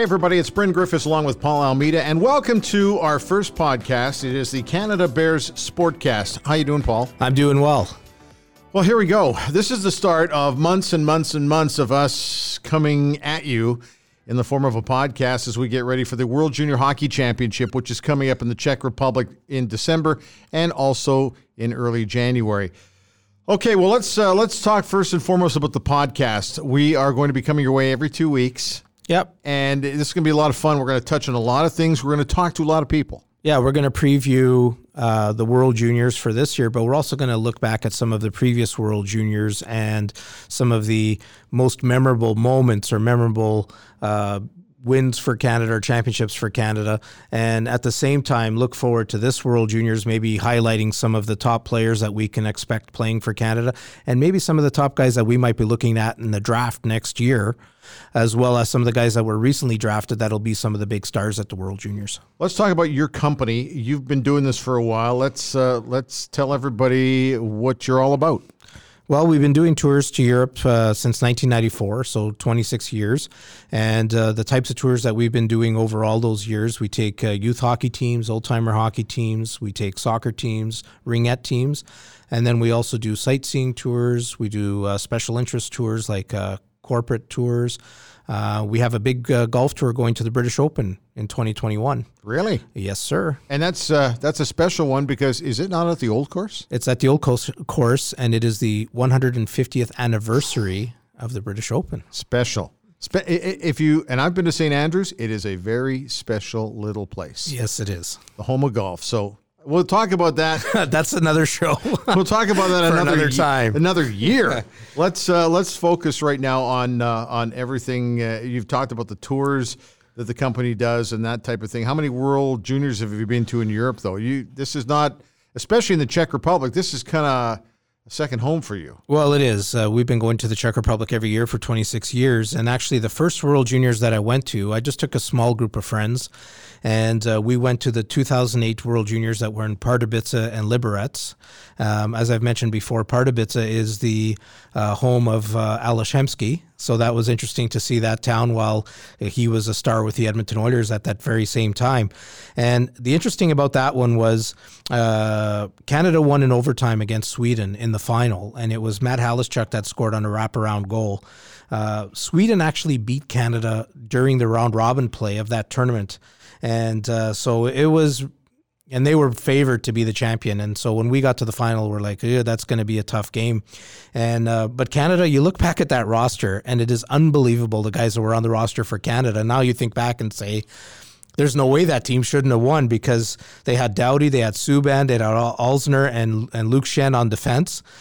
Hey, everybody, it's Bryn Griffiths along with Paul Almeida, and welcome to our first podcast. It is the Canada Bears Sportcast. How you doing, Paul? I'm doing well. Well, here we go. This is the start of months and months and months of us coming at you in the form of a podcast as we get ready for the World Junior Hockey Championship, which is coming up in the Czech Republic in December and also in early January. Okay, well let's uh, let's talk first and foremost about the podcast. We are going to be coming your way every two weeks. Yep. And this is going to be a lot of fun. We're going to touch on a lot of things. We're going to talk to a lot of people. Yeah, we're going to preview uh, the World Juniors for this year, but we're also going to look back at some of the previous World Juniors and some of the most memorable moments or memorable uh, wins for Canada or championships for Canada. And at the same time, look forward to this World Juniors, maybe highlighting some of the top players that we can expect playing for Canada and maybe some of the top guys that we might be looking at in the draft next year as well as some of the guys that were recently drafted that'll be some of the big stars at the World Juniors. Let's talk about your company. You've been doing this for a while. Let's uh, let's tell everybody what you're all about. Well, we've been doing tours to Europe uh, since 1994, so 26 years. And uh, the types of tours that we've been doing over all those years, we take uh, youth hockey teams, old timer hockey teams, we take soccer teams, ringette teams, and then we also do sightseeing tours. We do uh, special interest tours like uh, corporate tours. Uh, we have a big uh, golf tour going to the British Open in 2021. Really? Yes, sir. And that's uh, that's a special one because is it not at the old course? It's at the old course, and it is the 150th anniversary of the British Open. Special. Spe- if you and I've been to St Andrews, it is a very special little place. Yes, it is. The home of golf. So We'll talk about that. That's another show. we'll talk about that another, another time, another year. let's uh, let's focus right now on uh, on everything uh, you've talked about the tours that the company does and that type of thing. How many World Juniors have you been to in Europe though? You this is not, especially in the Czech Republic. This is kind of second home for you. Well, it is. Uh, we've been going to the Czech Republic every year for 26 years. And actually, the first World Juniors that I went to, I just took a small group of friends and uh, we went to the 2008 World Juniors that were in Pardubice and Liberec. Um, as I've mentioned before, Pardubice is the uh, home of uh. So that was interesting to see that town while he was a star with the Edmonton Oilers at that very same time. And the interesting about that one was uh, Canada won in overtime against Sweden in the final, and it was Matt Halischuk that scored on a wraparound goal. Uh, Sweden actually beat Canada during the round robin play of that tournament and uh, so it was and they were favored to be the champion. And so when we got to the final, we're like, yeah, that's going to be a tough game. And uh, but Canada, you look back at that roster, and it is unbelievable the guys that were on the roster for Canada. Now you think back and say. There's no way that team shouldn't have won because they had Doughty, they had Subban, they had Alzner and, and Luke Schenn on defense.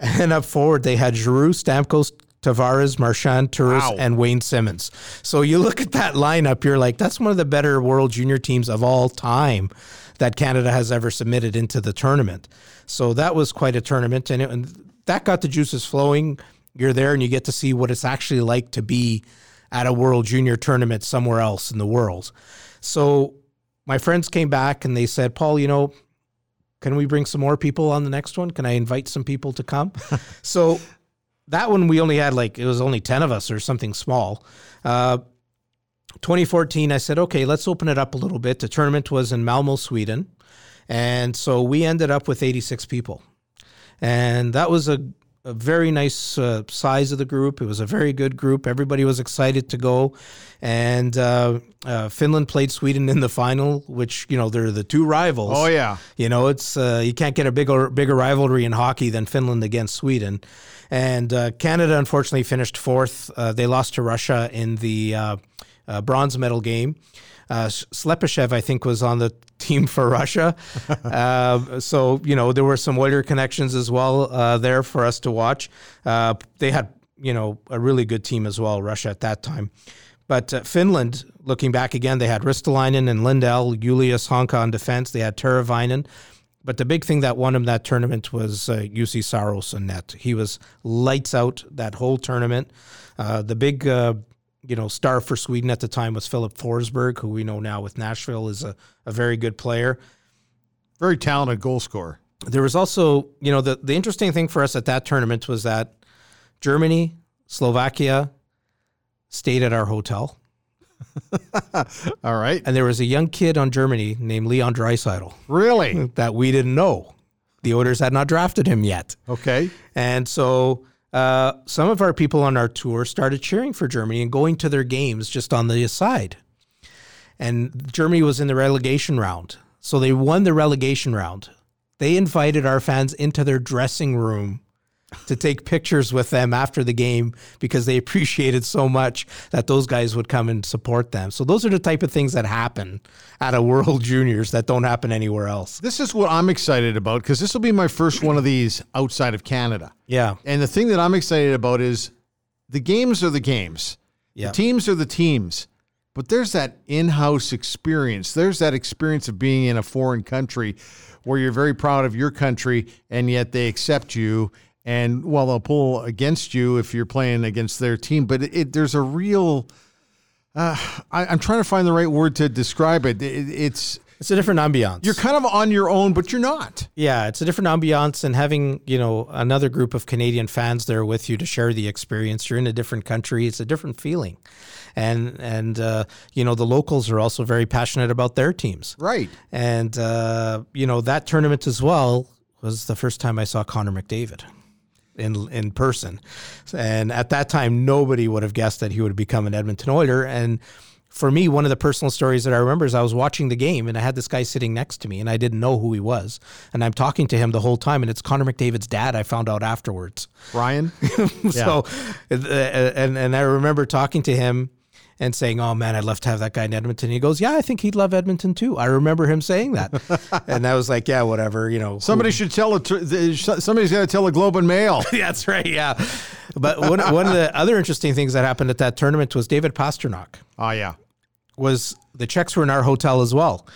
And up forward, they had Giroux, Stamkos, Tavares, Marchand, Turris, wow. and Wayne Simmonds. So you look at that lineup, you're like, that's one of the better World Junior teams of all time that Canada has ever submitted into the tournament. So that was quite a tournament, and, it, and that got the juices flowing. You're there, and you get to see what it's actually like to be at a World Junior tournament somewhere else in the world. So my friends came back and they said, Paul, you know, can we bring some more people on the next one? Can I invite some people to come? so that one we only had like it was only 10 of us or something small uh, 2014 i said okay let's open it up a little bit. The tournament was in malmo sweden. And so we ended up with 86 people. And that was a, a very nice uh, size of the group. It was a very good group. Everybody was excited to go. And uh, uh finland played sweden in the final which you know they're the two rivals. Oh yeah. You know it's uh, you can't get a bigger bigger rivalry in hockey than finland against sweden. And uh, Canada, unfortunately, finished fourth. Uh, they lost to Russia in the uh, uh bronze medal game. Uh, Slepyshev, I think, was on the team for Russia. Uh, so, you know, there were some Oiler connections as well there for us to watch. they had, you know, a really good team as well, Russia at that time. But Finland, looking back again, they had Ristolainen and Lindell, Julius Honka on defense. They had Teravainen. But the big thing that won him that tournament was uh, Juuse Saros and net. He was lights out that whole tournament. Uh, the big, uh, you know, star for Sweden at the time was Filip Forsberg, who we know now with Nashville is a, a very good player. Very talented goal scorer. There was also, you know, the, the interesting thing for us at that tournament was that Germany, Slovakia stayed at our hotel. All right. And there was a young kid on Germany named Leon Draisaitl Really? that we didn't know. The Oilers had not drafted him yet. Okay. And so uh, some of our people on our tour started cheering for Germany and going to their games just on the aside. And Germany was in the relegation round. So they won the relegation round. They invited our fans into their dressing room to take pictures with them after the game because they appreciated so much that those guys would come and support them. So those are the type of things that happen at a World Juniors that don't happen anywhere else. This is what I'm excited about because this will be my first one of these outside of Canada. Yeah. And the thing that I'm excited about is the games are the games. Yeah. The teams are the teams. But there's that in-house experience. There's that experience of being in a foreign country where you're very proud of your country and yet they accept you and well they'll pull against you if you're playing against their team but it, it there's a real uh, I, I'm trying to find the right word to describe it. it it's It's a different ambiance. you're kind of on your own, but you're not. Yeah, it's a different ambiance, and having you know another group of Canadian fans there with you to share the experience. You're in a different country; it's a different feeling, and and uh, you know the locals are also very passionate about their teams, Right. and uh, you know that tournament as well was the first time I saw Connor McDavid in in person, and at that time nobody would have guessed that he would become an Edmonton Oiler, and for me, one of the personal stories that I remember is I was watching the game and I had this guy sitting next to me and I didn't know who he was. And I'm talking to him the whole time and it's Connor McDavid's dad. I found out afterwards. Ryan. So, uh, and, and I remember talking to him and saying, "Oh man, I'd love to have that guy in Edmonton." He goes, "Yeah, I think he'd love Edmonton too." I remember him saying that, and I was like, "Yeah, whatever." You know, Somebody should tell it. Somebody's got to tell a Globe and Mail. That's right. Yeah, but one one of the other interesting things that happened at that tournament was David Pastrnak. Oh yeah. was the Czechs were in our hotel as well.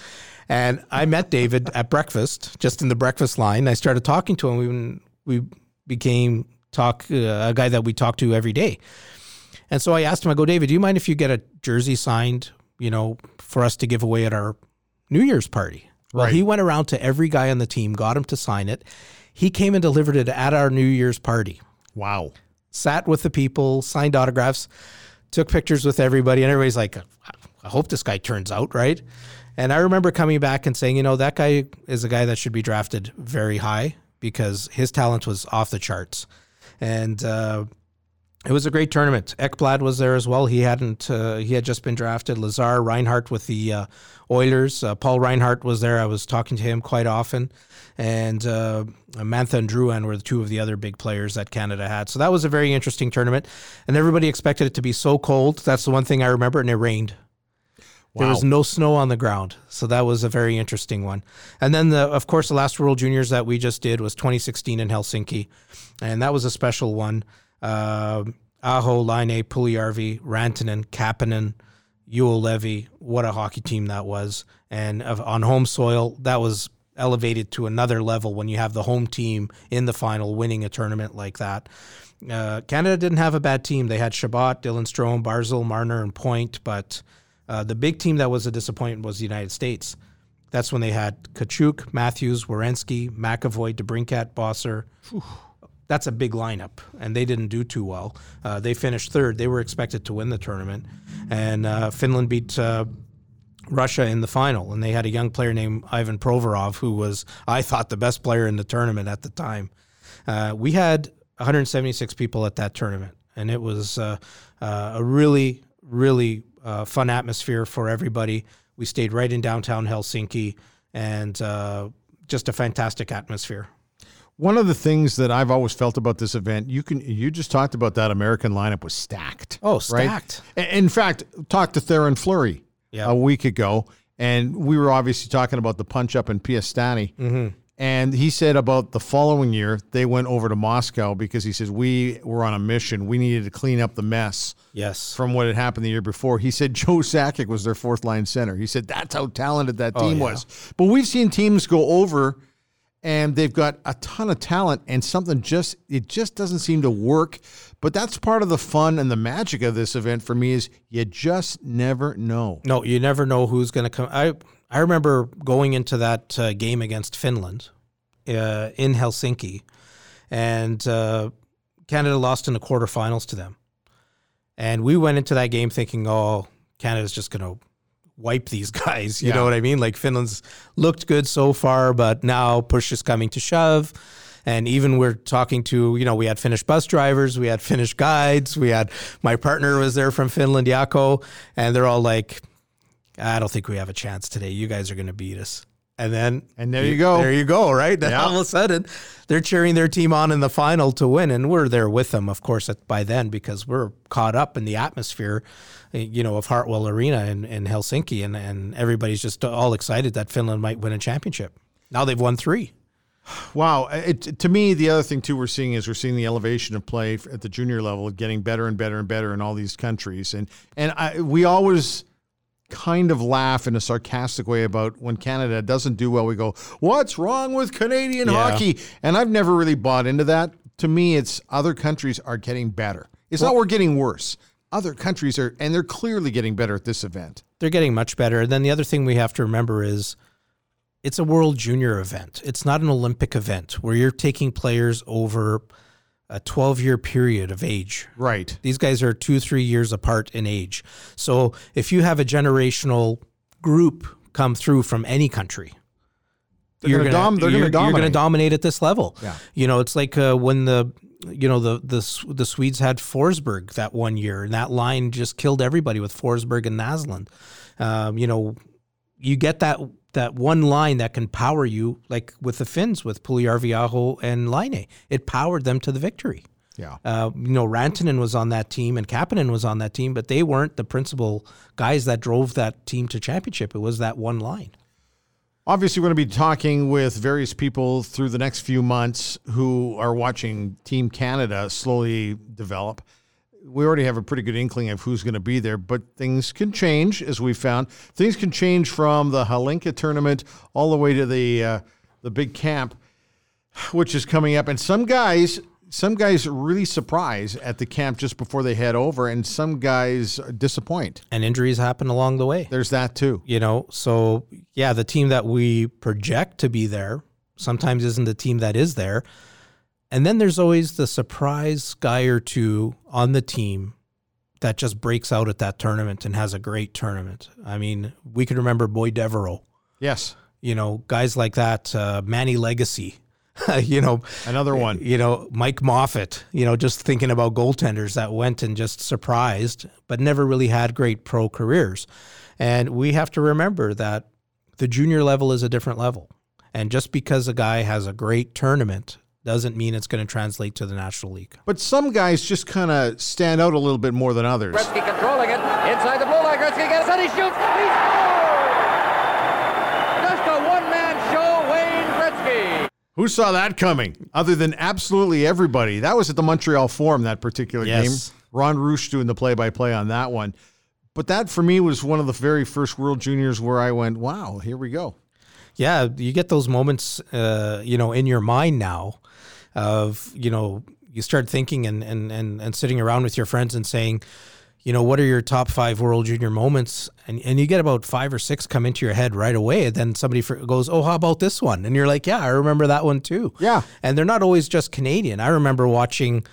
And I met David at breakfast, just in the breakfast line. I started talking to him. We, we became talk uh, a guy that we talk to every day. And so I asked him, I go, David, do you mind if you get a jersey signed, you know, for us to give away at our New Year's party? Well, Right. he went around to every guy on the team, got him to sign it. He came and delivered it at our New Year's party Wow. sat with the people, signed autographs, took pictures with everybody, and everybody's like, I hope this guy turns out right. And I remember coming back and saying, you know, that guy is a guy that should be drafted very high because his talent was off the charts. And uh, it was a great tournament. Ekblad was there as well. He hadn't, uh, he had just been drafted. Lazar Reinhart with the uh, Oilers. Uh, Paul Reinhart was there. I was talking to him quite often. And uh, Mantha and Drouin were the two of the other big players that Canada had. So that was a very interesting tournament. And everybody expected it to be so cold. That's the one thing I remember. And it rained. There was no snow on the ground, so that was a very interesting one. And then, the, of course, the last World Juniors that we just did was 2016 in Helsinki, and that was a special one. Uh, Aho, Laine, Puljujarvi, Rantanen, Kapanen, Juolevi. What a hockey team that was! And of, on home soil, that was elevated to another level when you have the home team in the final winning a tournament like that. Uh, Canada didn't have a bad team. They had Chabot, Dylan Strome, Barzal, Marner, and Point, but uh, the big team that was a disappointment was the United States. That's when they had Tkachuk, Matthews, Werenski, McAvoy, DeBrincat, Boeser. That's a big lineup, and they didn't do too well. Uh, they finished third. They were expected to win the tournament, and uh, Finland beat uh, Russia in the final. And they had a young player named Ivan Provorov, who was, I thought, the best player in the tournament at the time. Uh, we had 176 people at that tournament, and it was uh, uh, a really, really fun atmosphere for everybody. We stayed right in downtown Helsinki, and just a fantastic atmosphere. One of the things that I've always felt about this event, you can you just talked about that American lineup was stacked. Oh, stacked. A- In fact, talked to Theoren Fleury Yeah. a week ago, and we were obviously talking about the punch up in Piestany. Mm-hmm. And he said about the following year, they went over to Moscow because he says we were on a mission. We needed to clean up the mess Yes. from what had happened the year before. He said Joe Sakic was their fourth line center. He said that's how talented that team yeah. was. But we've seen teams go over and they've got a ton of talent and something just it just doesn't seem to work. But that's part of the fun and the magic of this event for me is you just never know. No, you never know who's going to come. I I remember going into that uh, game against Finland uh, in Helsinki, and uh, Canada lost in the quarterfinals to them. And we went into that game thinking, oh, Canada's just going to wipe these guys. You Yeah. know what I mean? Like Finland's looked good so far, but now push is coming to shove. And even we're talking to, you know, we had Finnish bus drivers, we had Finnish guides, we had my partner was there from Finland, Yako, and they're all like, I don't think we have a chance today. You guys are going to beat us. And then, And there you go. There you go, right? Then Yeah. all of a sudden, they're cheering their team on in the final to win. And we're there with them, of course, by then because we're caught up in the atmosphere, eh, you know, of Hartwall Arena in, in Helsinki. And, and everybody's just all excited that Finland might win a championship. Now they've won three. Wow. It, to me, the other thing too we're seeing is we're seeing the elevation of play at the junior level getting better and better and better in all these countries, and and I, we always kind of laugh in a sarcastic way about when Canada doesn't do well. We go, "What's wrong with Canadian Yeah. hockey?" And I've never really bought into that. To me, it's other countries are getting better. It's not we're getting worse. Other countries are, and they're clearly getting better at this event. They're getting much better. And then the other thing we have to remember is it's a World Junior event. It's not an Olympic event where you're taking players over a 12 year period of age. Right. These guys are two, three years apart in age. So if you have a generational group come through from any country, They're gonna dom- they're gonna you're, going to dominate. dominate at this level. Yeah. You know, it's like uh, when the you know the the the Swedes had Forsberg that one year, and that line just killed everybody with Forsberg and Naslund. Um, you know, you get that that one line that can power you, like with the Finns with Puljujarvi Aho and Laine. It powered them to the victory. Yeah. Uh, you know, Rantanen was on that team and Kapanen was on that team, but they weren't the principal guys that drove that team to championship. It was that one line. Obviously, we're going to be talking with various people through the next few months who are watching Team Canada slowly develop. We already have a pretty good inkling of who's going to be there, but things can change, as we found. Things can change from the Hlinka tournament all the way to the uh, the big camp, which is coming up. And some guys, some guys really surprise at the camp just before they head over, and some guys disappoint. And injuries happen along the way. There's that too. You know, so yeah, the team that we project to be there sometimes isn't the team that is there. And then there's always the surprise guy or two on the team that just breaks out at that tournament and has a great tournament. I mean, we can remember Boyd Devereaux, Yes, you know, guys like that, uh, Manny Legace, you know, another one. you know, Mike Moffat, you know, just thinking about goaltenders that went and just surprised, but never really had great pro careers. And we have to remember that the junior level is a different level. And just because a guy has a great tournament doesn't mean it's going to translate to the National League. But some guys just kind of stand out a little bit more than others. Gretzky controlling it. Inside the blue line, Gretzky gets it. He shoots. He scores! Just a one-man show, Wayne Gretzky. Who saw that coming? Other than absolutely everybody. That was at the Montreal Forum, that particular Yes. game. Ron Reusch doing the play by play on that one. But that for me was one of the very first World Juniors where I went, wow, here we go. Yeah, you get those moments, uh, you know, in your mind now of, you know, you start thinking and, and, and, and sitting around with your friends and saying, you know, what are your top five World Junior moments? And, and you get about five or six come into your head right away. And then somebody for, goes, oh, how about this one? And you're like, yeah, I remember that one too. Yeah. And they're not always just Canadian. I remember watching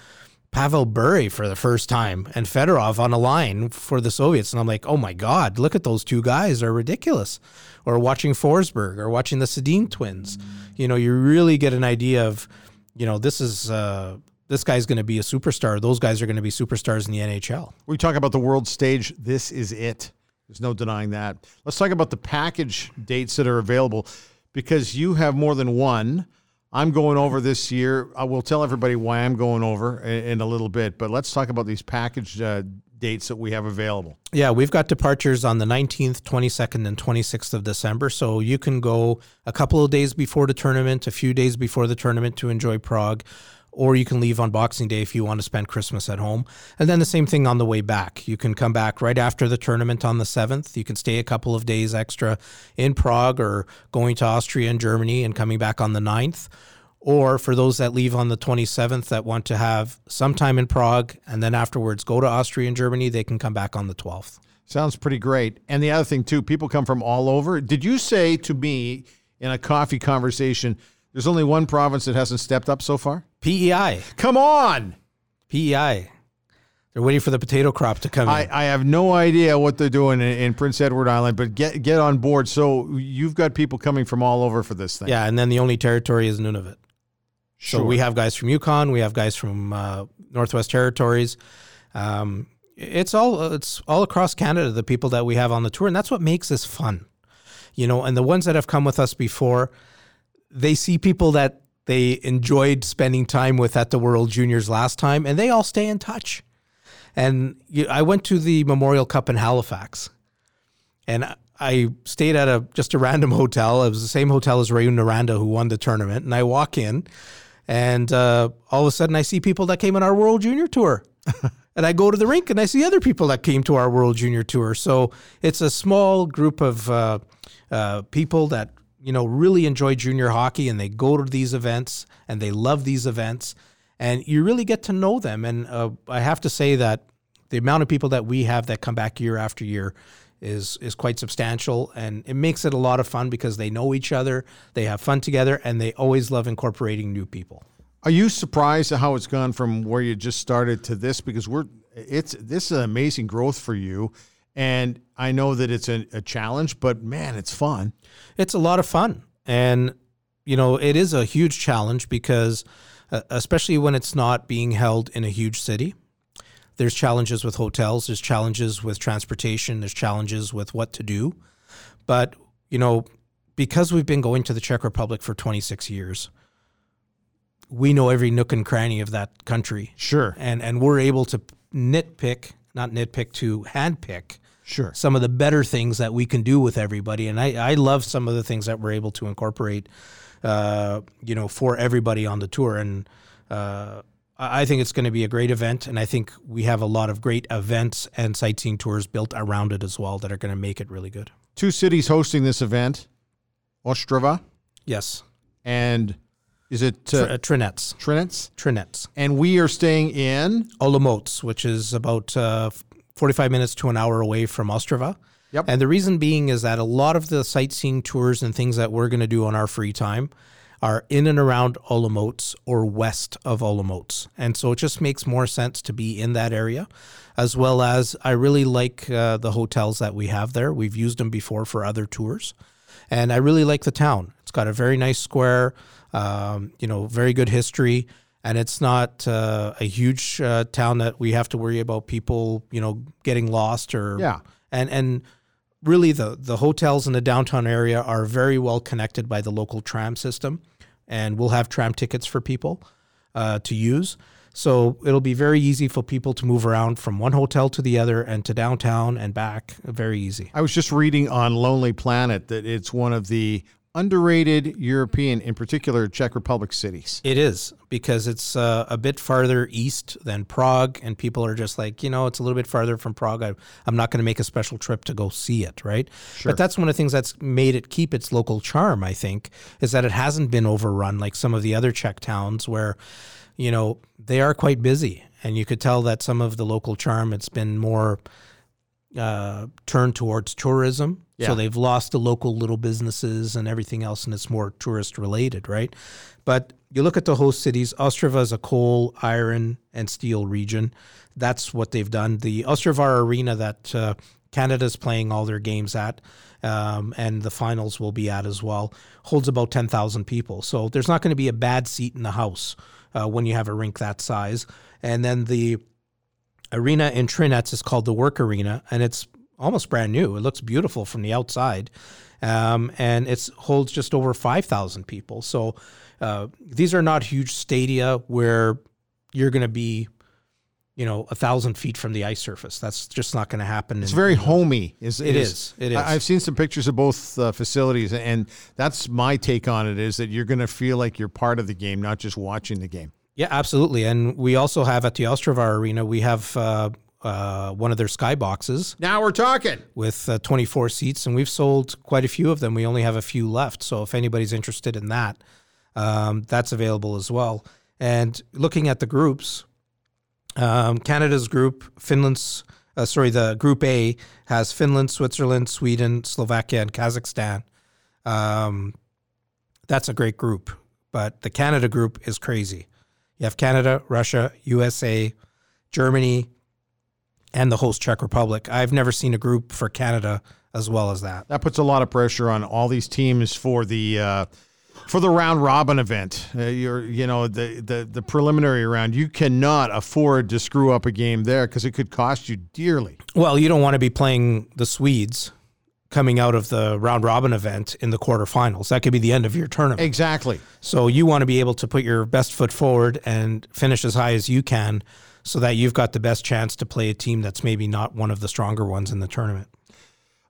Pavel Bure for the first time and Fedorov on a line for the Soviets. And I'm like, oh my God, look at those two guys. They're ridiculous. Or watching Forsberg or watching the Sedin twins. You know, you really get an idea of, you know, this is, uh, this guy's going to be a superstar. Those guys are going to be superstars in the NHL. We talk about the world stage. This is it. There's no denying that. Let's talk about the package dates that are available because you have more than one. I'm going over this year. I will tell everybody why I'm going over in, a little bit, but let's talk about these package uh, dates that we have available. Yeah, we've got departures on the 19th, 22nd, and 26th of December. So you can go a couple of days before the tournament, a few days before the tournament to enjoy Prague, or you can leave on Boxing Day if you want to spend Christmas at home. And then the same thing on the way back. You can come back right after the tournament on the 7th. You can stay a couple of days extra in Prague or going to Austria and Germany and coming back on the 9th. Or for those that leave on the 27th that want to have some time in Prague and then afterwards go to Austria and Germany, they can come back on the 12th. Sounds pretty great. And the other thing, too, people come from all over. Did you say to me in a coffee conversation, there's only one province that hasn't stepped up so far? PEI. Come on. PEI. They're waiting for the potato crop to come I, in. I have no idea what they're doing in, in Prince Edward Island, but get get on board. So you've got people coming from all over for this thing. Yeah, and then the only territory is Nunavut. Sure. So we have guys from Yukon, we have guys from uh, Northwest Territories. Um, it's all it's all across Canada. The people that we have on the tour, and that's what makes this fun, you know. And the ones that have come with us before, they see people that they enjoyed spending time with at the World Juniors last time, and they all stay in touch. And you, I went to the Memorial Cup in Halifax, and I- stayed at a just a random hotel. It was the same hotel as Rouyn-Noranda, who won the tournament. And I walk in, and uh, all of a sudden I see people that came on our World Junior Tour. and I go to the rink and I see other people that came to our World Junior Tour. So it's a small group of uh, uh, people that you know really enjoy junior hockey, and they go to these events and they love these events, and you really get to know them. And uh, I have to say that the amount of people that we have that come back year after year is is quite substantial and it makes it a lot of fun because they know each other, they have fun together and they always love incorporating new people. Are you surprised at how it's gone from where you just started to this? Because we're it's this is an amazing growth for you, and I know that it's a, a challenge, but man, it's fun. It's a lot of fun and you know, it is a huge challenge because uh, especially when it's not being held in a huge city. There's challenges with hotels, there's challenges with transportation, there's challenges with what to do. But, you know, because we've been going to the Czech Republic for 26 years, we know every nook and cranny of that country. Sure, And and we're able to nitpick, not nitpick to handpick sure. some of the better things that we can do with everybody. And I, I love some of the things that we're able to incorporate, uh, you know, for everybody on the tour. And uh, I think it's going to be a great event. And I think we have a lot of great events and sightseeing tours built around it as well that are going to make it really good. Two cities hosting this event, Ostrava Yes. and is it uh, uh, Trinec. Trinec? Trinec. And we are staying in. Olomouc, which is about uh, 45 minutes to an hour away from Ostrava. Yep. And the reason being is that a lot of the sightseeing tours and things that we're going to do on our free time are in and around Olomouc or west of Olomouc. And so it just makes more sense to be in that area, as well as I really like uh, the hotels that we have there. We've used them before for other tours. And I really like the town. It's got a very nice square, um, you know, very good history and it's not uh, a huge uh, town that we have to worry about people, you know, getting lost or Yeah. and and really the the hotels in the downtown area are very well connected by the local tram system, and we'll have tram tickets for people uh, to use. So it'll be very easy for people to move around from one hotel to the other and to downtown and back. Very easy. I was just reading on Lonely Planet that it's one of the underrated European, in particular Czech Republic cities. It is because it's uh, a bit farther east than Prague, and people are just like, you know, it's a little bit farther from Prague. I, I'm not going to make a special trip to go see it, right? Sure. But that's one of the things that's made it keep its local charm. I think is that it hasn't been overrun like some of the other Czech towns where, you know, they are quite busy, and you could tell that some of the local charm it's been more uh, turned towards tourism. Yeah. So they've lost the local little businesses and everything else, and it's more tourist related, right? But you look at the host cities, Ostrava is a coal, iron, and steel region. That's what they've done. The Ostravar Arena that uh, Canada's playing all their games at, um, and the finals will be at as well, holds about 10,000 people. So there's not going to be a bad seat in the house uh, when you have a rink that size. And then the arena in Trinec is called the Werk Arena, and it's almost brand new. It looks beautiful from the outside, um, and it holds just over five thousand people. So uh, these are not huge stadia where you're going to be, you know, a thousand feet from the ice surface. That's just not going to happen. It's very homey. Is It is. It is. I've seen some pictures of both uh, facilities, and that's my take on it. Is that you're going to feel like you're part of the game, not just watching the game. Yeah, absolutely. And we also have at the Ostravar Arena, we have uh, uh, one of their skyboxes Now we're talking. with uh, 24 seats, and we've sold quite a few of them. We only have a few left. So if anybody's interested in that, um, that's available as well. And looking at the groups, um, Canada's group, Finland's, uh, sorry, the group A has Finland, Switzerland, Sweden, Slovakia, and Kazakhstan. Um, that's a great group, but the Canada group is crazy. You have Canada, Russia, USA, Germany, and the host Czech Republic. I've never seen a group for Canada as well as that. That puts a lot of pressure on all these teams for the uh, for the round robin event. Uh, you're you know the, the the preliminary round. You cannot afford to screw up a game there because it could cost you dearly. Well, you don't want to be playing the Swedes coming out of the round robin event in the quarterfinals. That could be the end of your tournament. Exactly. So you want to be able to put your best foot forward and finish as high as you can so that you've got the best chance to play a team that's maybe not one of the stronger ones in the tournament.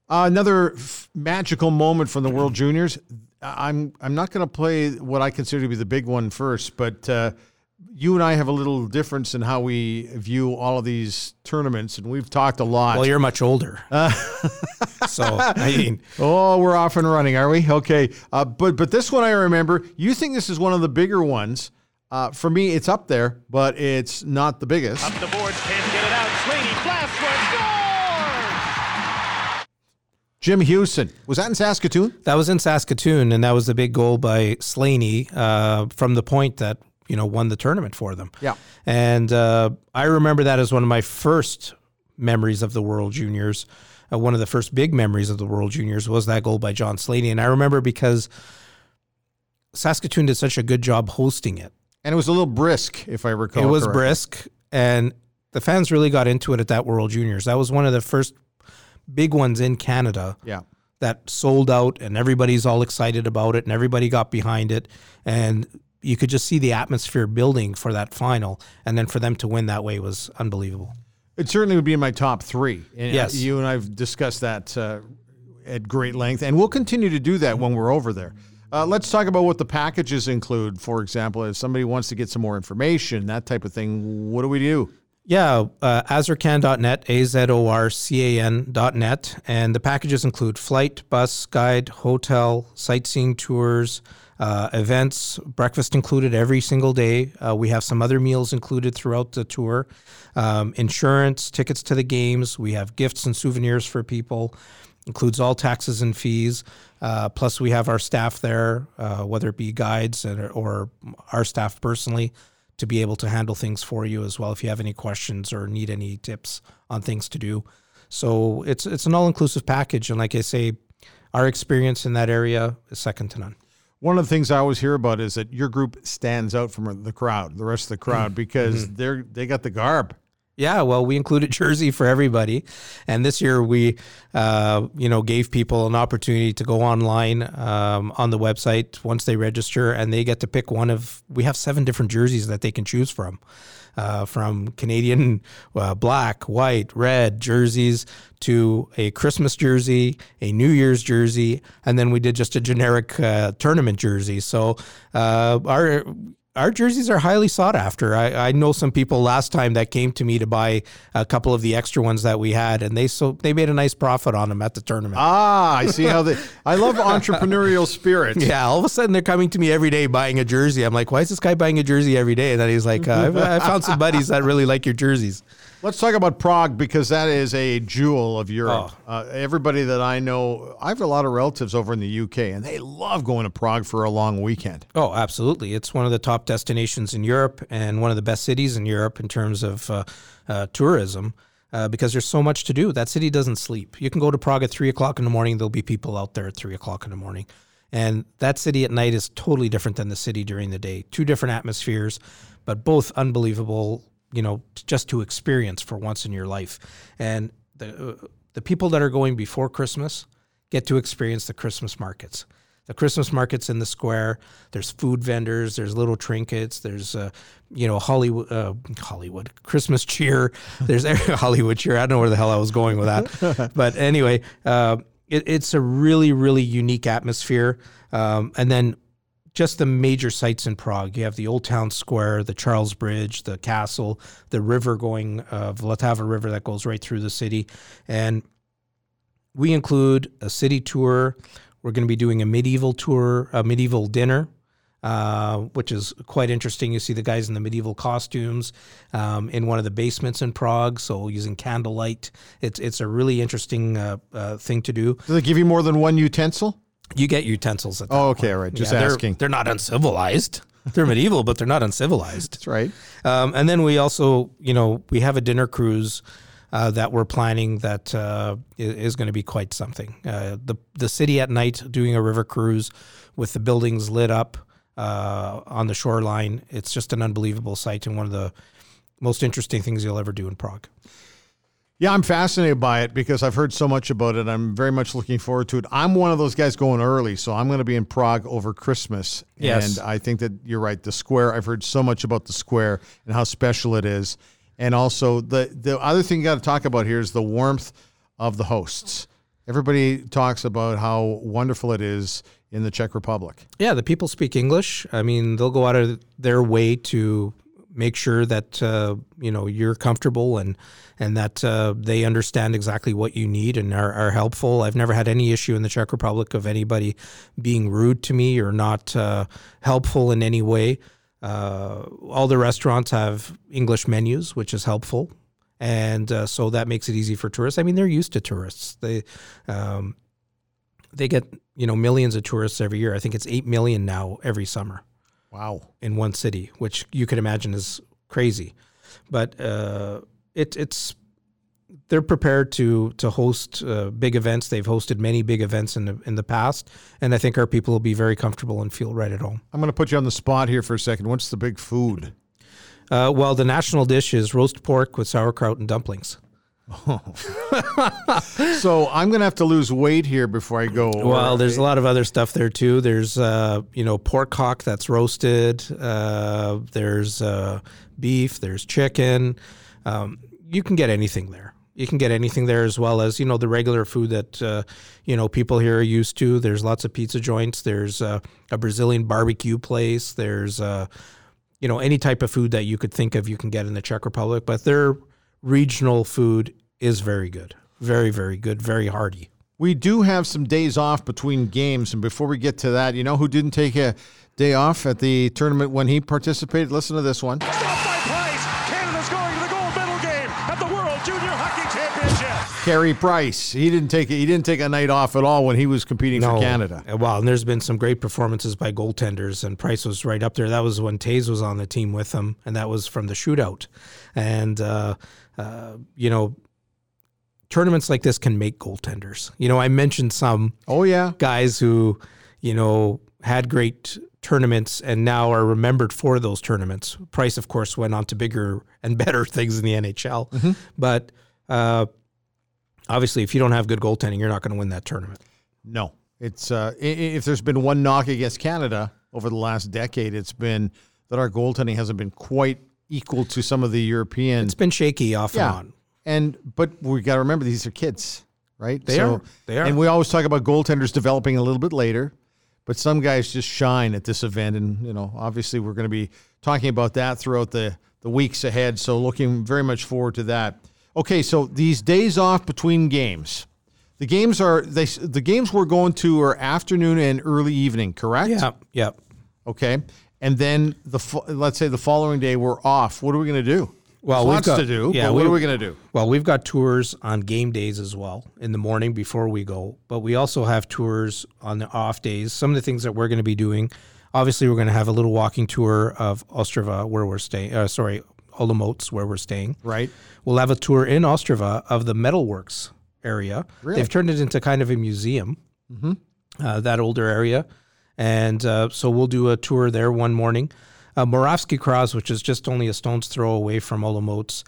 Uh, another f- magical moment from the World Juniors. I'm I'm not going to play what I consider to be the big one first, but uh, you and I have a little difference in how we view all of these tournaments, and we've talked a lot. Well, you're much older, so I mean, oh, we're off and running, are we? Okay, uh, but but this one I remember. You think this is one of the bigger ones? Uh, for me, it's up there, but it's not the biggest. Up the boards, can't get it out. Slaney blasts for a! Jim Houston was that in Saskatoon? that was in Saskatoon, and that was the big goal by Slaney uh, from the point that you know won the tournament for them. Yeah. and uh, I remember that as one of my first memories of the World Juniors. Uh, one of the first big memories of the World Juniors was that goal by John Slaney, and I remember because Saskatoon did such a good job hosting it. And it was a little brisk, if I recall. it was correctly. brisk, and the fans really got into it at that World Juniors. That was one of the first big ones in Canada Yeah. that sold out, and everybody's all excited about it, and everybody got behind it, and you could just see the atmosphere building for that final, and then for them to win that way was unbelievable. It certainly would be in my top three. And uh, Yes. you and I've discussed that uh, at great length, and we'll continue to do that when we're over there. Uh, let's talk about what the packages include. For example, if somebody wants to get some more information, that type of thing, what do we do? Yeah, uh, azorcan.net, A-Z-O-R-C-A-N.net. And the packages include flight, bus, guide, hotel, sightseeing tours, uh, events, breakfast included every single day. Uh, we have some other meals included throughout the tour, um, insurance, tickets to the games. We have gifts and souvenirs for people, includes all taxes and fees. Uh, plus, we have our staff there, uh, whether it be guides and, or our staff personally to be able to handle things for you as well if you have any questions or need any tips on things to do. So it's it's an all inclusive package, and like I say, our experience in that area is second to none. One of the things I always hear about is that your group stands out from the crowd, the rest of the crowd, because they're they got the garb. Yeah, well, we included jersey for everybody, and this year we, uh, you know, gave people an opportunity to go online um, on the website once they register, and they get to pick one of. We have seven different jerseys that they can choose from, uh, from Canadian uh, black, white, red jerseys to a Christmas jersey, a New Year's jersey, and then we did just a generic uh, tournament jersey. So uh, our our jerseys are highly sought after. I, I know some people last time that came to me to buy a couple of the extra ones that we had, and they so they made a nice profit on them at the tournament. Ah, I see how they. I love entrepreneurial spirit. yeah, all of a sudden they're coming to me every day buying a jersey. I'm like, why is this guy buying a jersey every day? And then he's like, uh, I found some buddies that really like your jerseys. Let's talk about Prague because that is a jewel of Europe. Oh. Uh, everybody that I know, I have a lot of relatives over in the UK, and they love going to Prague for a long weekend. Oh, absolutely. It's one of the top destinations in Europe and one of the best cities in Europe in terms of uh, uh, tourism uh, because there's so much to do. That city doesn't sleep. You can go to Prague at three o'clock in the morning, there'll be people out there at three o'clock in the morning. And that city at night is totally different than the city during the day. Two different atmospheres, but both unbelievable, you know, just to experience for once in your life. And the, uh, the people that are going before Christmas get to experience the Christmas markets the Christmas markets in the square. There's food vendors. There's little trinkets. There's uh, you know Hollywood, uh, Hollywood Christmas cheer. There's Hollywood cheer. I don't know where the hell I was going with that, but anyway, uh, it, it's a really really unique atmosphere. Um, and then just the major sites in Prague. You have the Old Town Square, the Charles Bridge, the castle, the river going, uh, Vltava River that goes right through the city, and we include a city tour. We're going to be doing a medieval tour, a medieval dinner, uh, which is quite interesting. You see the guys in the medieval costumes um, in one of the basements in Prague, so using candlelight. It's it's a really interesting uh, uh, thing to do. Do they give you more than one utensil? You get utensils at that Oh, okay, point. right. Just Yeah, they're- asking. They're, not uncivilized. They're medieval, but they're not uncivilized. That's right. Um, and then we also, you know, we have a dinner cruise uh, that we're planning that uh, is going to be quite something. Uh, the the city at night doing a river cruise with the buildings lit up uh, on the shoreline. It's just an unbelievable sight and one of the most interesting things you'll ever do in Prague. Yeah, I'm fascinated by it because I've heard so much about it. I'm very much looking forward to it. I'm one of those guys going early, so I'm going to be in Prague over Christmas. Yes. And I think that you're right. The square, I've heard so much about the square and how special it is. And also, the, the other thing you got to talk about here is the warmth of the hosts. Everybody talks about how wonderful it is in the Czech Republic. Yeah, the people speak English. I mean, they'll go out of their way to make sure that uh, you know you're comfortable and and that uh, they understand exactly what you need and are, are helpful. I've never had any issue in the Czech Republic of anybody being rude to me or not uh, helpful in any way. Uh, all the restaurants have English menus, which is helpful, and uh, so that makes it easy for tourists. I mean, they're used to tourists. They um, they get you know millions of tourists every year. I think it's eight million now every summer Wow. in one city, which you could imagine is crazy. But uh, it, it's they're prepared to to host uh, big events. They've hosted many big events in the in the past, and I think our people will be very comfortable and feel right at home. I'm going to put you on the spot here for a second. What's the big food? Uh, well, the national dish is roast pork with sauerkraut and dumplings. So I'm going to have to lose weight here before I go. Well, there's a lot of other stuff there too. There's uh, you know pork hock that's roasted. Uh, there's uh, beef. There's chicken. Um, you can get anything there. You can get anything there as well as you know the regular food that uh, you know people here are used to. There's lots of pizza joints. There's uh, a Brazilian barbecue place. There's uh, you know any type of food that you could think of you can get in the Czech Republic. But their regional food is very good, very very good, very hearty. We do have some days off between games, and before we get to that, you know who didn't take a day off at the tournament when he participated? Listen to this one. Stopped by Price. Canada's going to the gold medal game at the World Junior Hockey Championship. Carey Price. He didn't take he didn't take a night off at all when he was competing for Canada. Uh, Well, and there's been some great performances by goaltenders, and Price was right up there. That was when Toews was on the team with him, and that was from the shootout. And uh, uh, you know, tournaments like this can make goaltenders. You know, I mentioned some Oh yeah. guys who, you know, had great tournaments and now are remembered for those tournaments. Price, of course, went on to bigger and better things in the NHL, but. Uh, Obviously, if you don't have good goaltending, you're not going to win that tournament. No. It's uh, if there's been one knock against Canada over the last decade, it's been that our goaltending hasn't been quite equal to some of the European. It's been shaky off yeah. and on. And but we got to remember these are kids, right? They are. They are. And we always talk about goaltenders developing a little bit later, but some guys just shine at this event, and you know, obviously, we're going to be talking about that throughout the the weeks ahead. So, looking very much forward to that. Okay, so these days off between games, the games are they the games we're going to are afternoon and early evening, correct? Yeah, yeah. Okay, and then the let's say the following day we're off. What are we going to do? Well, There's we've lots got- to do. yeah, but what we- are we going to do? Well, we've got tours on game days as well in the morning before we go, but we also have tours on the off days. Some of the things that we're going to be doing, obviously, we're going to have a little walking tour of Ostrava where we're staying. Uh, sorry, Olomouc where we're staying. Right. We'll have a tour in Ostrava of the metalworks area. Really? They've turned it into kind of a museum, uh, that older area. And uh, so we'll do a tour there one morning. Uh, Moravsky Kras, which is just only a stone's throw away from Olomouc,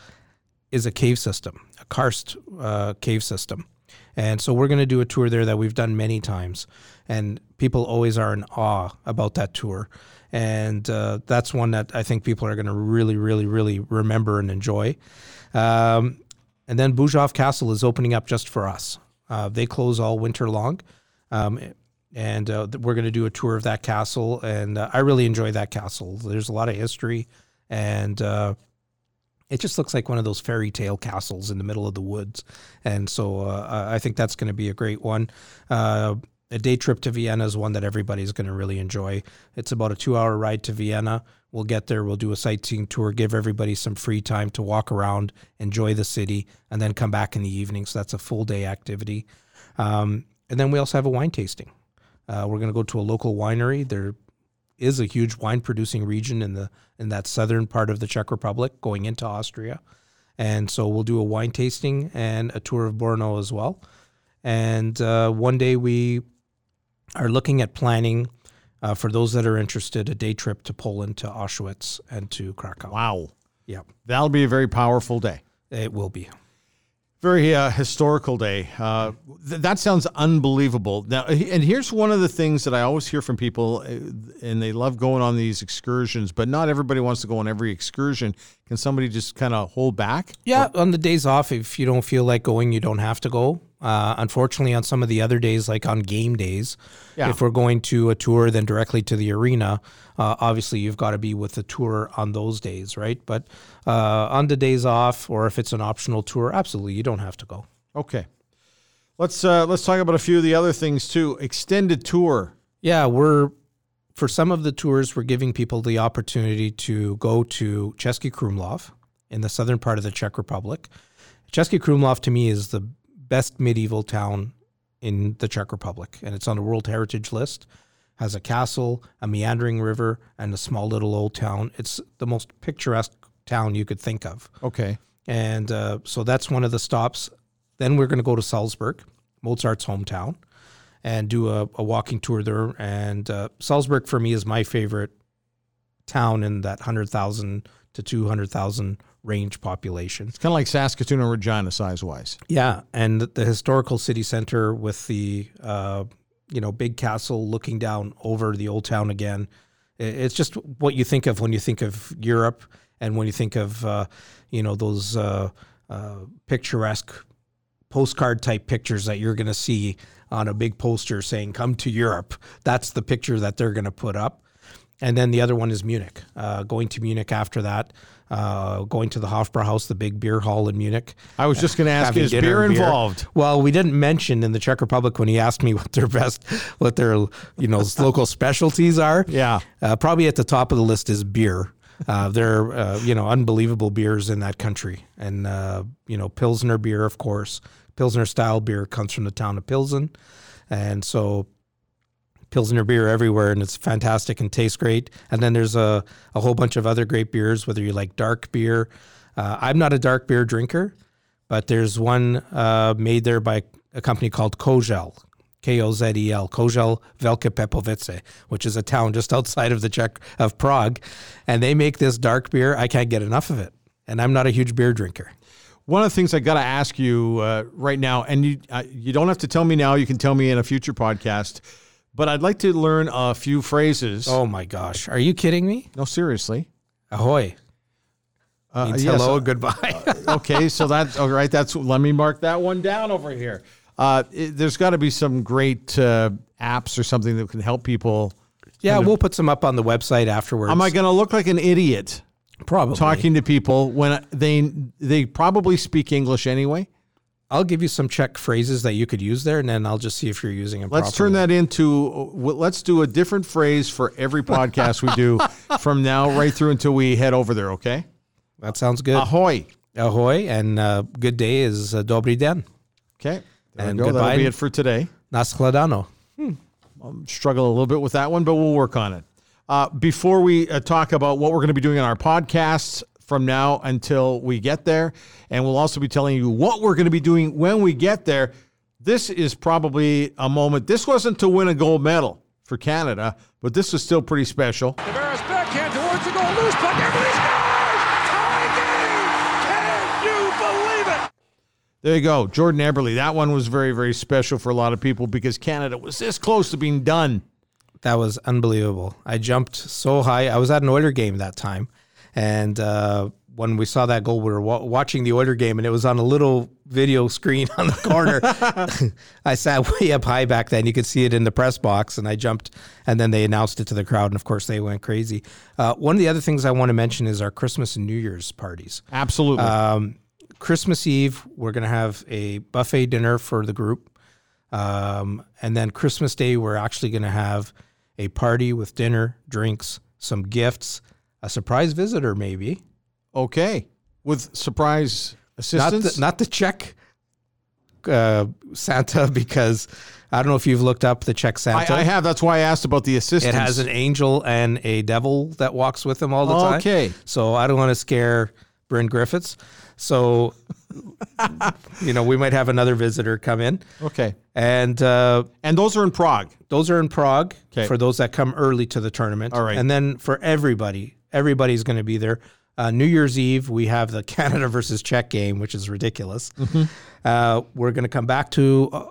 is a cave system, a karst uh, cave system. And so we're going to do a tour there that we've done many times. And people always are in awe about that tour. And uh, that's one that I think people are going to really, really, really remember and enjoy. Um, and then Bouzov Castle is opening up just for us. Uh, they close all winter long. Um, and uh, we're going to do a tour of that castle. And uh, I really enjoy that castle. There's a lot of history. And uh, it just looks like one of those fairy tale castles in the middle of the woods. And so uh, I think that's going to be a great one. Uh, a day trip to Vienna is one that everybody's going to really enjoy. It's about a two hour ride to Vienna. We'll get there, we'll do a sightseeing tour, give everybody some free time to walk around, enjoy the city, and then come back in the evening. So that's a full day activity. Um, and then we also have a wine tasting. Uh, we're going to go to a local winery. There is a huge wine producing region in the in that southern part of the Czech Republic, going into Austria, and so we'll do a wine tasting and a tour of Brno as well. And uh, one day we are looking at planning uh, for those that are interested a day trip to Poland, to Auschwitz, and to Krakow. Wow. Yeah, That'll be a very powerful day. it will be. Very uh, historical day. Uh, th- that sounds unbelievable. Now, and here's one of the things that I always hear from people, uh, and they love going on these excursions, but not everybody wants to go on every excursion. Can somebody just kind of hold back? Yeah, on the days off, if you don't feel like going, you don't have to go. Uh, unfortunately, on some of the other days, like on game days, Yeah. if we're going to a tour, then directly to the arena, uh, obviously you've got to be with the tour on those days, right? But uh, on the days off, or if it's an optional tour, absolutely, you don't have to go. Okay. Let's uh, let's talk about a few of the other things too. Extended tour. Yeah, we're for some of the tours, we're giving people the opportunity to go to Český Krumlov in the southern part of the Czech Republic. Český Krumlov to me is the best medieval town in the Czech Republic, and it's on the World Heritage List. Has a castle, a meandering river, and a small little old town. It's the most picturesque town you could think of. Okay. And uh, so that's one of the stops. Then we're going to go to Salzburg, Mozart's hometown, and do a, a walking tour there. And uh, Salzburg, for me, is my favorite town in that 100,000 to 200,000 range population. It's kind of like Saskatoon or Regina size wise. Yeah. And the historical city center with the, uh, you know, big castle looking down over the old town again. It's just what you think of when you think of Europe and when you think of, uh, you know, those uh, uh, picturesque postcard type pictures that you're going to see on a big poster saying "Come to Europe." That's the picture that they're going to put up. And then the other one is Munich. Uh, going to Munich after that, uh, going to the Hofbrauhaus, the big beer hall in Munich. I was just going to ask, is beer involved? Well, we didn't mention in the Czech Republic when he asked me what their best, what their you know local specialties are. Yeah. uh, probably at the top of the list is beer. Uh, there are uh, you know unbelievable beers in that country, and uh, you know Pilsner beer, of course. Pilsner style beer comes from the town of Pilsen, and so Pilsner beer everywhere, and it's fantastic and tastes great. And then there's a, a whole bunch of other great beers, whether you like dark beer. Uh, I'm not a dark beer drinker, but there's one uh, made there by a company called Kozel, K O Z E L, Kozel Velké Popovice, which is a town just outside of the Czech of Prague, and they make this dark beer. I can't get enough of it, and I'm not a huge beer drinker. One of the things I got to ask you uh, right now, and you uh, you don't have to tell me now. You can tell me in a future podcast. But I'd like to learn a few phrases. Oh my gosh, are you kidding me? no, seriously. Ahoy Uh, means yes, hello, uh, goodbye. okay, so that's all right. That's let me mark that one down over here. Uh, it, there's got to be some great uh, apps or something that can help people. yeah, we'll put some up on the website afterwards. Am I going to look like an idiot Probably. talking to people when they they probably speak English anyway? I'll give you some Czech phrases that you could use there, and then I'll just see if you're using them. Let's turn that into. Let's do a different phrase for every podcast we do from now right through until we head over there. Okay. That sounds good. Ahoy. Ahoy, and uh, good day is uh, Dobrý den. Okay. There And go. That'll be it for today. Na shledanou. struggle a little bit with that one, but we'll work on it. Uh, before we uh, talk about what we're going to be doing on our podcasts from now until we get there, and we'll also be telling you what we're going to be doing when we get there, this is probably a moment. This wasn't to win a gold medal for Canada, but this was still pretty special. Tavares backhand towards the goal. Loose puck. Everybody scores! Tie game! Can you believe it? There you go, Jordan Eberle. That one was very, very special for a lot of people because Canada was this close to being done. That was unbelievable. I jumped so high. I was at an Oiler game that time, and uh, when we saw that goal, we were wa- watching the Oiler game, and it was on a little video screen on the corner. I sat way up high back then. You could see it in the press box, and I jumped, and then they announced it to the crowd, and of course they went crazy. Uh, one of the other things I want to mention is our Christmas and New Year's parties. Absolutely. Um, Christmas Eve, we're going to have a buffet dinner for the group. Um, and then Christmas Day, we're actually going to have a party with dinner, drinks, some gifts, a surprise visitor, maybe. okay. With surprise Not assistance. not the Czech uh, Santa, because I don't know if you've looked up the Czech Santa. I, I have. That's why I asked about the assistance. It has an angel and a devil that walks with him all the time. Okay. So I don't want to scare Bryn Griffiths. So, you know, we might have another visitor come in. Okay. And uh, And those are in Prague. those are in Prague Okay. for those that come early to the tournament. All right. And then for everybody, everybody's going to be there. Uh, New Year's Eve, we have the Canada versus Czech game, which is ridiculous. Mm-hmm. Uh, we're going to come back to uh,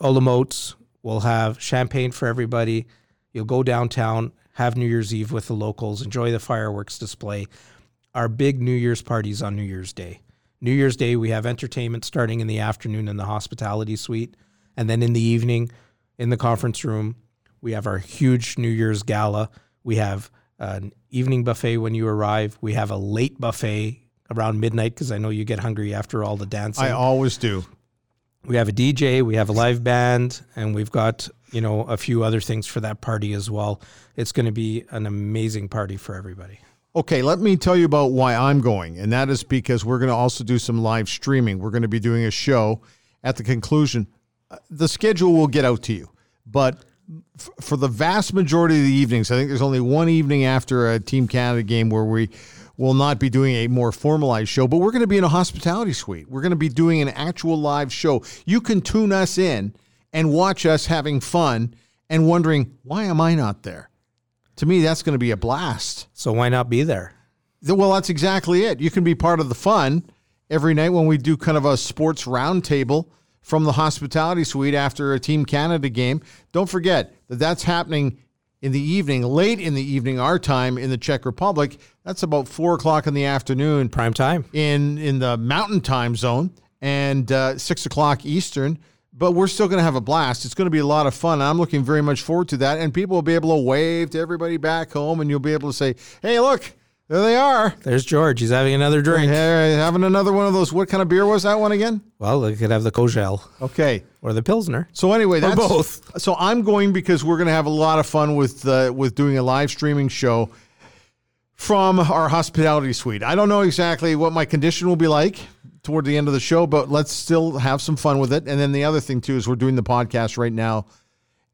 Olomouc. We'll have champagne for everybody. You'll go downtown, have New Year's Eve with the locals, enjoy the fireworks display. Our big New Year's parties on New Year's Day. New Year's Day, we have entertainment starting in the afternoon in the hospitality suite. And then in the evening, in the conference room, we have our huge New Year's gala. We have an evening buffet when you arrive. We have a late buffet around midnight because I know you get hungry after all the dancing. I always do. we have a DJ, we have a live band, and we've got you know a few other things for that party as well. It's going to be an amazing party for everybody. Okay, let me tell you about why I'm going, and that is because we're going to also do some live streaming. We're going to be doing a show at the conclusion. Uh, The schedule will get out to you, but for the vast majority of the evenings, I think there's only one evening after a Team Canada game where we will not be doing a more formalized show, but we're going to be in a hospitality suite. We're going to be doing an actual live show. You can tune us in and watch us having fun and wondering, why am I not there? To me, that's going to be a blast. So why not be there? Well, that's exactly it. You can be part of the fun every night when we do kind of a sports roundtable from the hospitality suite after a Team Canada game. Don't forget that that's happening in the evening, late in the evening, our time in the Czech Republic. That's about four o'clock in the afternoon Prime time. in in the Mountain Time Zone and uh, six o'clock Eastern. But we're still going to have a blast. It's going to be a lot of fun. I'm looking very much forward to that. And people will be able to wave to everybody back home, and you'll be able to say, "Hey, look, there they are." There's George. He's having another drink. Hey, having another one of those. What kind of beer was that one again? Well, they could have the Kozel Okay. or the Pilsner. So anyway, that's both. So I'm going because we're going to have a lot of fun with uh, with doing a live streaming show from our hospitality suite. I don't know exactly what my condition will be like toward the end of the show, but let's still have some fun with it. And then the other thing too is we're doing the podcast right now,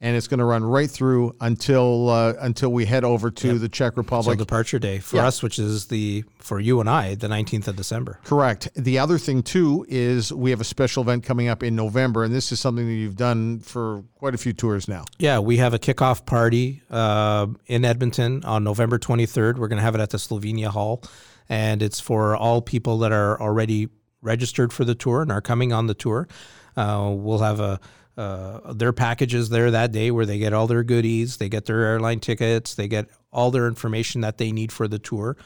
and it's going to run right through until uh, until we head over to the Czech So Republic. departure day for Yeah. us, which is the for you and I, the 19th of December. Correct. The other thing too is we have a special event coming up in November, and this is something that you've done for quite a few tours now. Yeah, we have a kickoff party uh, in Edmonton on November 23rd. We're going to have it at the Slovenia Hall, and it's for all people that are already registered for the tour and are coming on the tour. Uh, we'll have a uh, their packages there that day where they get all their goodies, they get their airline tickets, they get all their information that they need for the tour.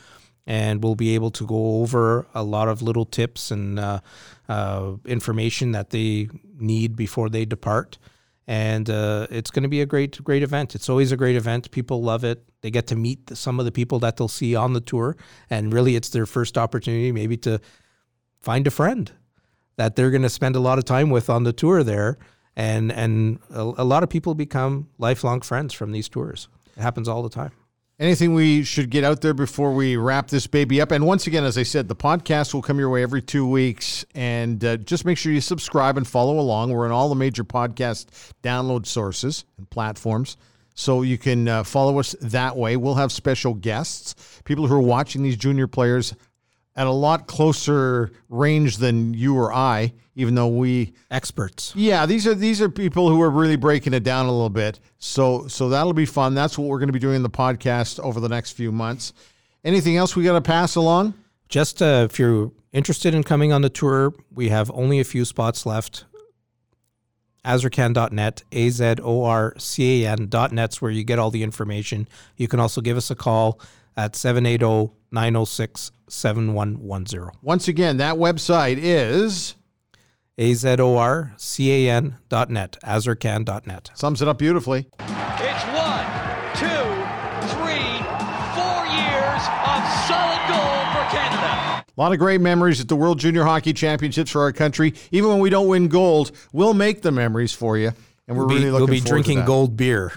And we'll be able to go over a lot of little tips and uh, uh, information that they need before they depart. And uh, it's going to be a great great event. It's always a great event. People love it. They get to meet some of the people that they'll see on the tour. And really it's their first opportunity maybe to find a friend that they're going to spend a lot of time with on the tour there and and a, a lot of people become lifelong friends from these tours it happens all the time Anything we should get out there before we wrap this baby up? And once again, as I said, the podcast will come your way every two weeks. And uh, just make sure you subscribe and follow along. We're on all the major podcast download sources and platforms. So you can uh, follow us that way. We'll have special guests, people who are watching these junior players at a lot closer range than you or I, even though we experts yeah, these are these are people who are really breaking it down a little bit. So so that'll be fun. That's what we're going to be doing in the podcast over the next few months. Anything else we got to pass along? just uh, if you're interested in coming on the tour we have only a few spots left azorcan.net a-z-o-r-c-a-n.net's where you get all the information you can also give us a call at 780-906-7110 Once again, that website is a-z-o-r-c-a-n.net azorcan.net sums it up beautifully. It's one, two, three, four years of solid gold for Canada. A lot of great memories at the World Junior Hockey Championships for our country. Even when we don't win gold, we'll make the memories for you, and we're Be- really looking we'll be forward to drinking gold beer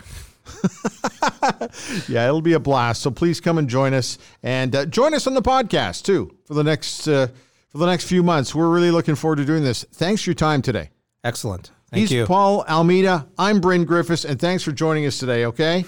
Yeah, it'll be a blast. So please come and join us, and uh, join us on the podcast too for the next uh, for the next few months. We're really looking forward to doing this. Thanks for your time today. excellent thank He's you Paul Almeida. I'm Bryn Griffiths, and thanks for joining us today. Okay.